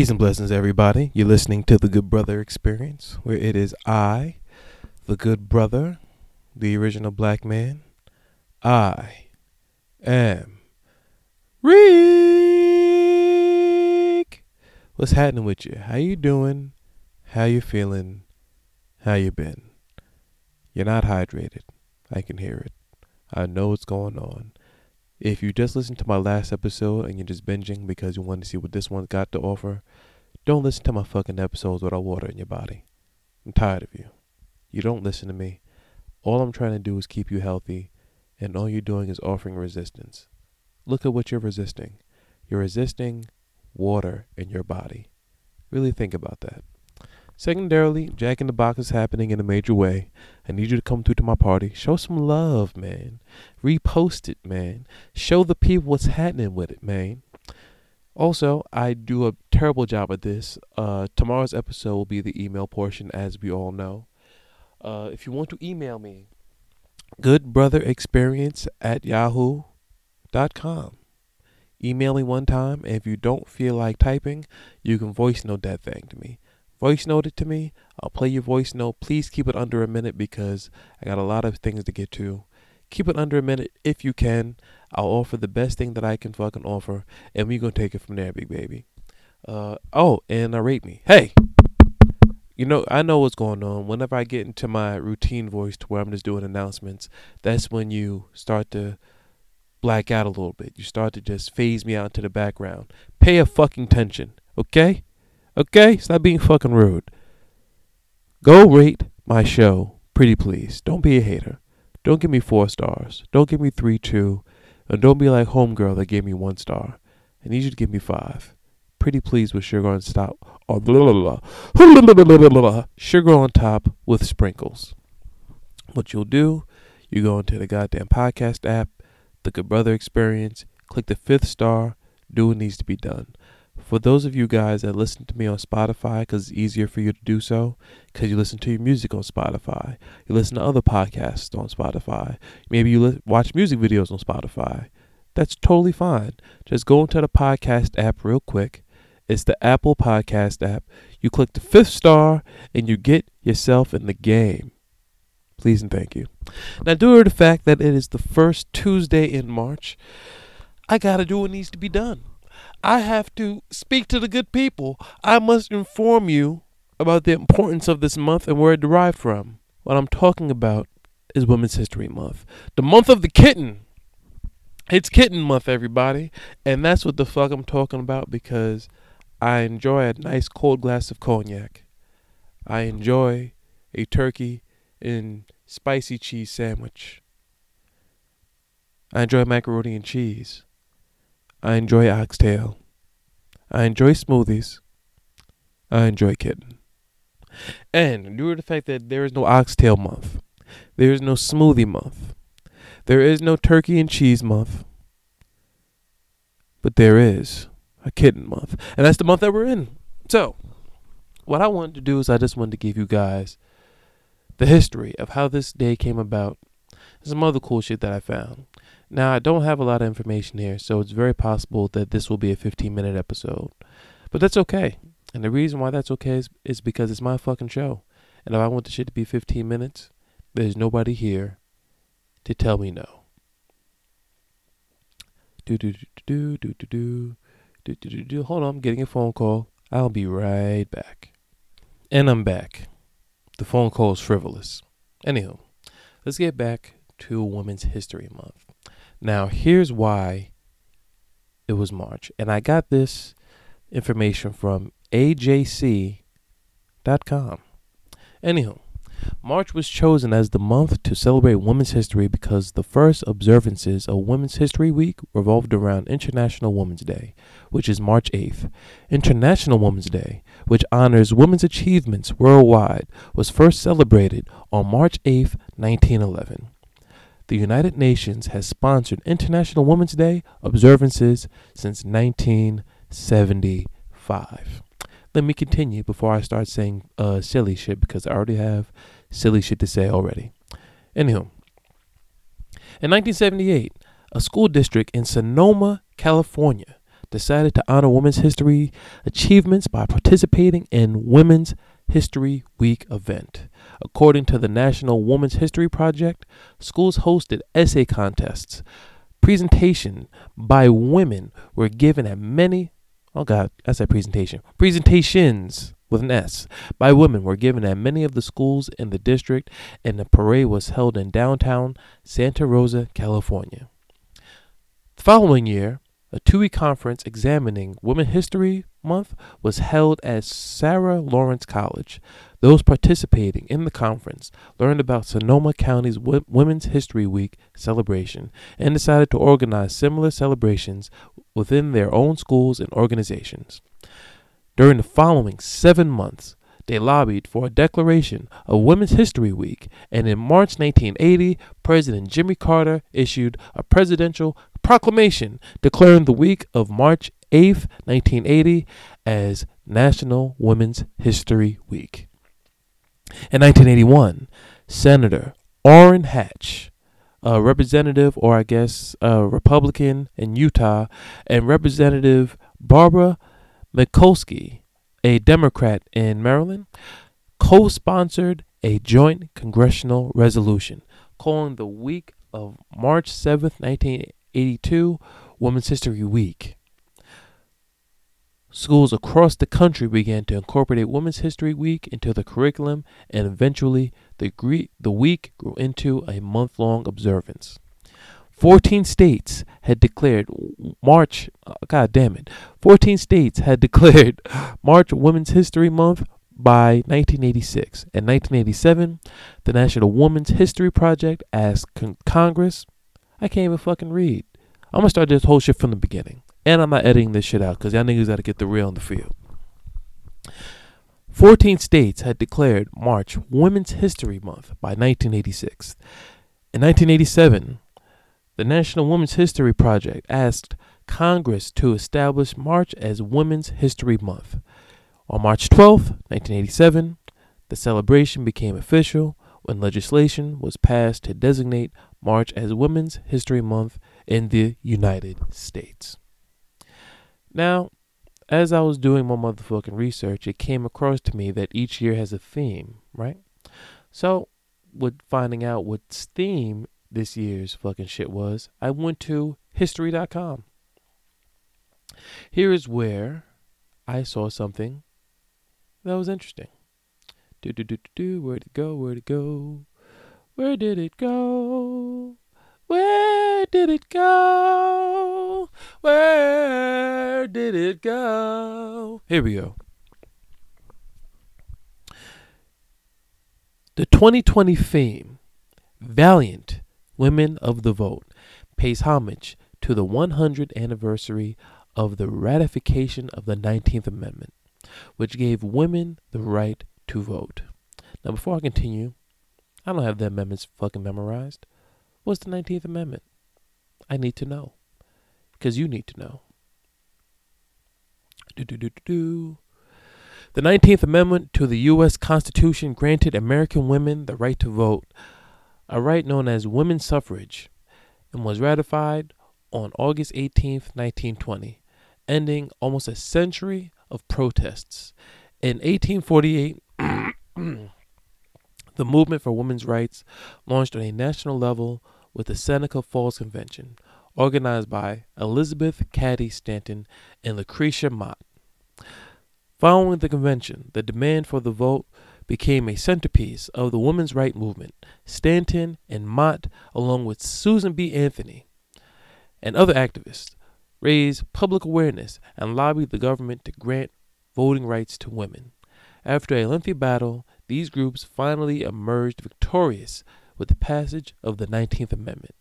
Peace and blessings, everybody. You're listening to the Good Brother Experience, where it is I, the Good Brother, the original black man. I am Rick. What's happening with you? How you doing? How you feeling? How you been? You're not hydrated. I can hear it. I know what's going on. If you just listened to my last episode and you're just binging because you want to see what this one's got to offer, don't listen to my fucking episodes without water in your body. I'm tired of you. You don't listen to me. All I'm trying to do is keep you healthy, and all you're doing is offering resistance. Look at what you're resisting. You're resisting water in your body. Really think about that. Secondarily, Jack in the Bocks is happening in a major way. I need you to come through to my party. Show some love, man. Repost it, man. Show the people what's happening with it, man. Also, I do a terrible job at this. Uh, tomorrow's episode will be the email portion, as we all know. Uh, if you want to email me, goodbrotherexperience at yahoo.com. Email me one time, and if you don't feel like typing, you can voice note that thing to me voice note it to me. I'll play your voice note. Please keep it under a minute because I got a lot of things to get to. Keep it under a minute if you can. I'll offer the best thing that I can fucking offer, and we gonna take it from there, big baby. Uh oh, and uh, rate me. Hey, you know I know what's going on. Whenever I get into my routine voice to where I'm just doing announcements, that's when you start to black out a little bit. You start to just phase me out into the background. Pay a fucking attention, okay? Okay? Stop being fucking rude. Go rate my show, pretty please. Don't be a hater. Don't give me four stars. Don't give me three, two. And don't be like Homegirl that gave me one star. I need you to give me five. Pretty please with sugar on top. Oh, blah, sugar on top with sprinkles. What you'll do, you go into the goddamn podcast app, the Good Brother Experience, click the fifth star, do what needs to be done. For those of you guys that listen to me on Spotify, because it's easier for you to do so, because you listen to your music on Spotify, you listen to other podcasts on Spotify, maybe you li- watch music videos on Spotify. That's totally fine. Just go into the podcast app real quick. It's the Apple Podcast app. You click the fifth star and you get yourself in the game. Please and thank you. Now, due to the fact that it is the first Tuesday in March, I gotta do what needs to be done. I have to speak to the good people. I must inform you about the importance of this month and where it derived from. What I'm talking about is Women's History Month, the month of the kitten. It's kitten month, everybody. And that's what the fuck I'm talking about because I enjoy a nice cold glass of cognac. I enjoy a turkey and spicy cheese sandwich. I enjoy macaroni and cheese. I enjoy oxtail. I enjoy smoothies. I enjoy kitten. And due to the fact that there is no oxtail month, there is no smoothie month, there is no turkey and cheese month, but there is a kitten month. And that's the month that we're in. So, what I wanted to do is I just wanted to give you guys the history of how this day came about some other cool shit that I found. Now, I don't have a lot of information here, so it's very possible that this will be a 15 minute episode. But that's okay. And the reason why that's okay is, is because it's my fucking show. And if I want the shit to be 15 minutes, there's nobody here to tell me no. Do do do do do do do do do do. Hold on, I'm getting a phone call. I'll be right back. And I'm back. The phone call is frivolous. Anywho, let's get back to Women's History Month. Now, here's why it was March. And I got this information from AJC.com. Anywho, March was chosen as the month to celebrate Women's History because the first observances of Women's History Week revolved around International Women's Day, which is March 8th. International Women's Day, which honors women's achievements worldwide, was first celebrated on March 8th, 1911 the United Nations has sponsored International Women's Day observances since 1975. Let me continue before I start saying uh, silly shit because I already have silly shit to say already. Anywho, in 1978, a school district in Sonoma, California, decided to honor women's history achievements by participating in Women's History Week event. According to the National Women's History Project, schools hosted essay contests. Presentation by women were given at many oh god, I said presentation. Presentations with an S by women were given at many of the schools in the district, and the parade was held in downtown Santa Rosa, California. The following year, a two week conference examining Women History Month was held at Sarah Lawrence College. Those participating in the conference learned about Sonoma County's Women's History Week celebration and decided to organize similar celebrations within their own schools and organizations. During the following seven months, they lobbied for a declaration of Women's History Week, and in March 1980, President Jimmy Carter issued a presidential proclamation declaring the week of March 8, 1980, as National Women's History Week. In 1981, Senator Orrin Hatch, a representative, or I guess a Republican in Utah, and Representative Barbara Mikulski, a Democrat in Maryland, co sponsored a joint congressional resolution calling the week of March 7th, 1982, Women's History Week. Schools across the country began to incorporate Women's History Week into the curriculum, and eventually the, the week grew into a month long observance. 14 states had declared March, uh, god damn it, 14 states had declared March Women's History Month by 1986. In 1987, the National Women's History Project asked con- Congress, I can't even fucking read. I'm gonna start this whole shit from the beginning. And I'm not editing this shit out because y'all niggas gotta get the real in the field. 14 states had declared March Women's History Month by 1986. In 1987, the National Women's History Project asked Congress to establish March as Women's History Month. On March 12, 1987, the celebration became official when legislation was passed to designate March as Women's History Month in the United States. Now, as I was doing my motherfucking research, it came across to me that each year has a theme, right? So, with finding out what theme this year's fucking shit was, I went to history.com. Here is where I saw something that was interesting. Do do do do do. Where'd it go? Where'd it go? Where did it go? Where did it go? Where did it go? Here we go. The 2020 theme, Valiant Women of the Vote pays homage to the 100th anniversary of the ratification of the 19th Amendment, which gave women the right to vote. Now, before I continue, I don't have the amendments fucking memorized. What's the 19th Amendment? I need to know. Because you need to know. Do, do, do, do, do. The 19th Amendment to the U.S. Constitution granted American women the right to vote a right known as women's suffrage, and was ratified on August 18, 1920, ending almost a century of protests. In 1848, the movement for women's rights launched on a national level with the Seneca Falls Convention, organized by Elizabeth Cady Stanton and Lucretia Mott. Following the convention, the demand for the vote became a centerpiece of the women's right movement. Stanton and Mott, along with Susan B. Anthony and other activists, raised public awareness and lobbied the government to grant voting rights to women. After a lengthy battle, these groups finally emerged victorious with the passage of the 19th Amendment.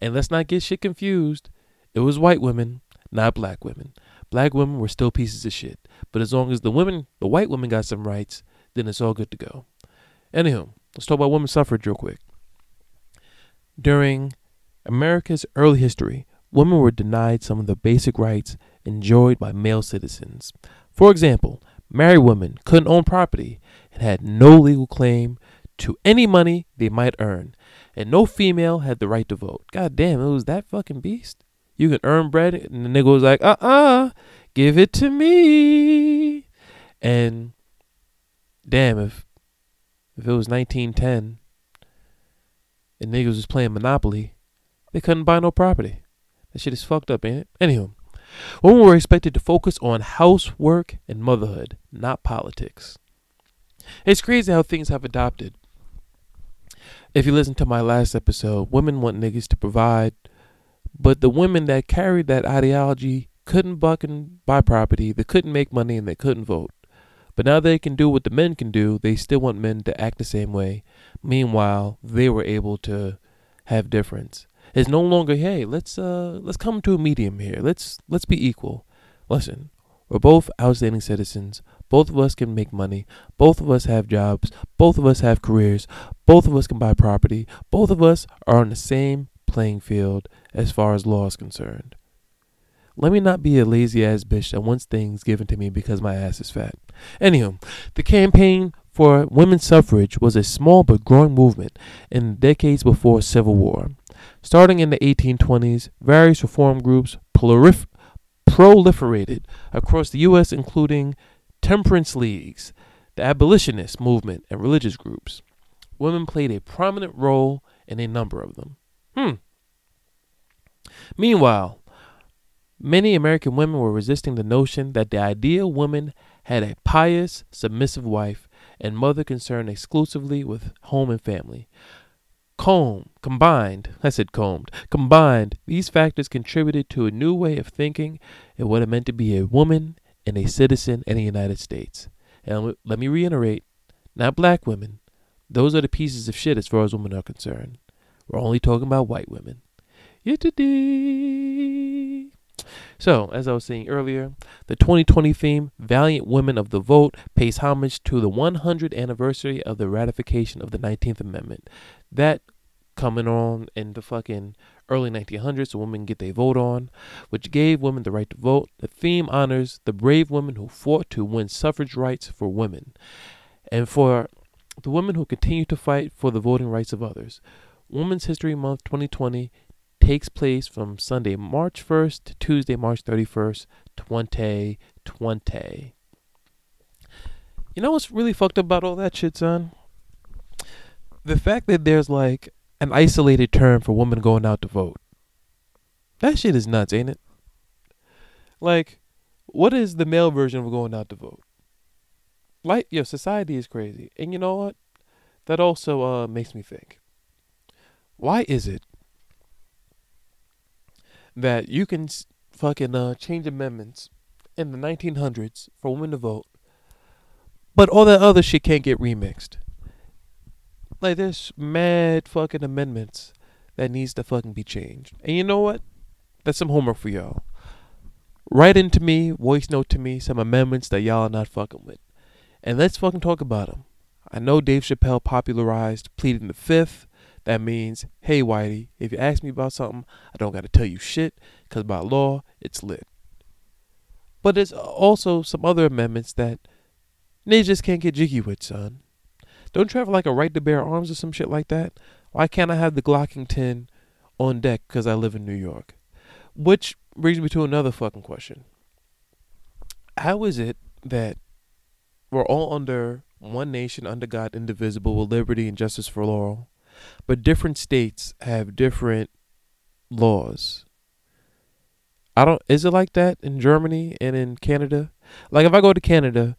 And let's not get shit confused. It was white women, not black women. Black women were still pieces of shit. But as long as the women, the white women got some rights, then it's all good to go. Anywho, let's talk about women's suffrage real quick. During America's early history, women were denied some of the basic rights enjoyed by male citizens. For example, married women couldn't own property and had no legal claim to any money they might earn, and no female had the right to vote. God damn, it was that fucking beast. You can earn bread. And the nigga was like, uh uh, give it to me. And damn, if if it was 1910 and niggas was playing Monopoly, they couldn't buy no property. That shit is fucked up, ain't it? Anywho, women were expected to focus on housework and motherhood, not politics. It's crazy how things have adopted. If you listen to my last episode, women want niggas to provide, but the women that carried that ideology couldn't buck and buy property, they couldn't make money, and they couldn't vote. But now they can do what the men can do, they still want men to act the same way. Meanwhile, they were able to have difference. It's no longer, hey, let's uh let's come to a medium here. Let's let's be equal. Listen, we're both outstanding citizens. Both of us can make money. Both of us have jobs. Both of us have careers. Both of us can buy property. Both of us are on the same playing field as far as law is concerned. Let me not be a lazy ass bitch that wants things given to me because my ass is fat. Anywho, the campaign for women's suffrage was a small but growing movement in the decades before Civil War. Starting in the 1820s, various reform groups prolif- proliferated across the U.S., including temperance leagues, the abolitionist movement, and religious groups. Women played a prominent role in a number of them. Hmm. Meanwhile, Many American women were resisting the notion that the ideal woman had a pious, submissive wife and mother concerned exclusively with home and family. Comb, combined, I said combed, combined, these factors contributed to a new way of thinking and what it meant to be a woman and a citizen in the United States. And let me reiterate, not black women. Those are the pieces of shit as far as women are concerned. We're only talking about white women. So, as I was saying earlier, the 2020 theme, Valiant Women of the Vote, pays homage to the 100th anniversary of the ratification of the 19th Amendment. That coming on in the fucking early 1900s, so women get their vote on, which gave women the right to vote. The theme honors the brave women who fought to win suffrage rights for women and for the women who continue to fight for the voting rights of others. Women's History Month 2020 takes place from Sunday, March 1st to Tuesday, March 31st, 2020. You know what's really fucked up about all that shit, son? The fact that there's like an isolated term for women going out to vote. That shit is nuts, ain't it? Like, what is the male version of going out to vote? Like, yo, society is crazy. And you know what? That also uh, makes me think. Why is it that you can fucking uh, change amendments in the 1900s for women to vote, but all that other shit can't get remixed. Like there's mad fucking amendments that needs to fucking be changed. And you know what? That's some homework for y'all. Write into me, voice note to me some amendments that y'all are not fucking with, and let's fucking talk about them. I know Dave Chappelle popularized pleading the fifth. That means, hey, Whitey, if you ask me about something, I don't got to tell you shit, because by law, it's lit. But there's also some other amendments that niggas just can't get jiggy with, son. Don't you have like a right to bear arms or some shit like that? Why can't I have the Glocking 10 on deck because I live in New York? Which brings me to another fucking question. How is it that we're all under one nation, under God, indivisible, with liberty and justice for all, but different states have different laws. I don't is it like that in Germany and in Canada? Like if I go to Canada,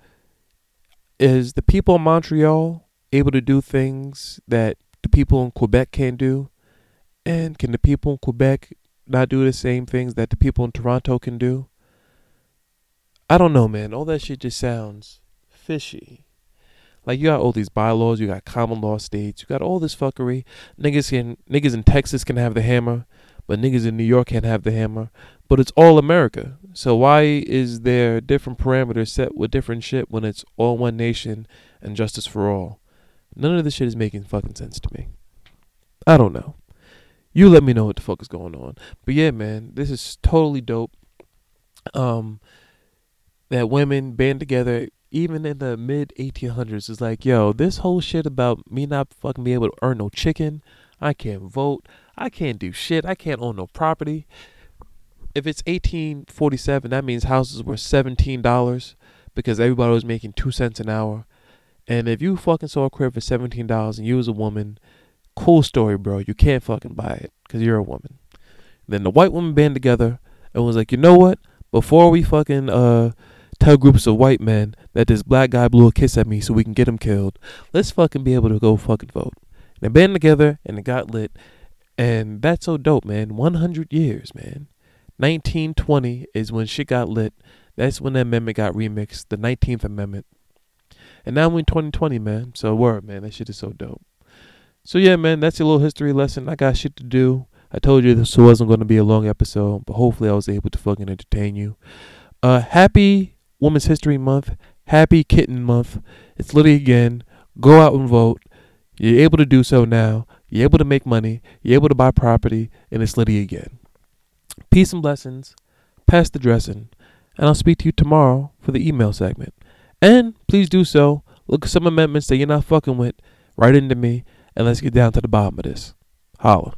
is the people in Montreal able to do things that the people in Quebec can't do? And can the people in Quebec not do the same things that the people in Toronto can do? I don't know, man. All that shit just sounds fishy. Like you got all these bylaws, you got common law states, you got all this fuckery. Niggas can niggas in Texas can have the hammer, but niggas in New York can't have the hammer. But it's all America. So why is there different parameters set with different shit when it's all one nation and justice for all? None of this shit is making fucking sense to me. I don't know. You let me know what the fuck is going on. But yeah, man, this is totally dope. Um that women band together even in the mid 1800s, it's like, yo, this whole shit about me not fucking being able to earn no chicken, I can't vote, I can't do shit, I can't own no property. if it's 1847, that means houses were $17 because everybody was making 2 cents an hour. And if you fucking saw a crib for $17 and you was a woman, cool story, bro. You can't fucking buy it because you're a woman. Then the white woman band together and was like, you know what? Before we fucking uh tell groups of white men that this black guy blew a kiss at me so we can get him killed, let's fucking be able to go fucking vote. And they band together and it got lit. And that's so dope, man. 100 years, man. 1920 is when shit got lit. That's when the amendment got remixed, the 19th Amendment. And now we're in 2020, man. So, word, man. That shit is so dope. So, yeah, man, that's a little history lesson. I got shit to do. I told you this wasn't going to be a long episode, but hopefully I was able to fucking entertain you. Uh, happy Women's History Month. Happy Kitten Month. It's literally again. Go out and vote. You're able to do so now. You're able to make money. You're able to buy property, and it's Liddy again. Peace and blessings. Pass the dressing. And I'll speak to you tomorrow for the email segment. And please do so. Look at some amendments that you're not fucking with. Write into me, and let's get down to the bottom of this. Holla.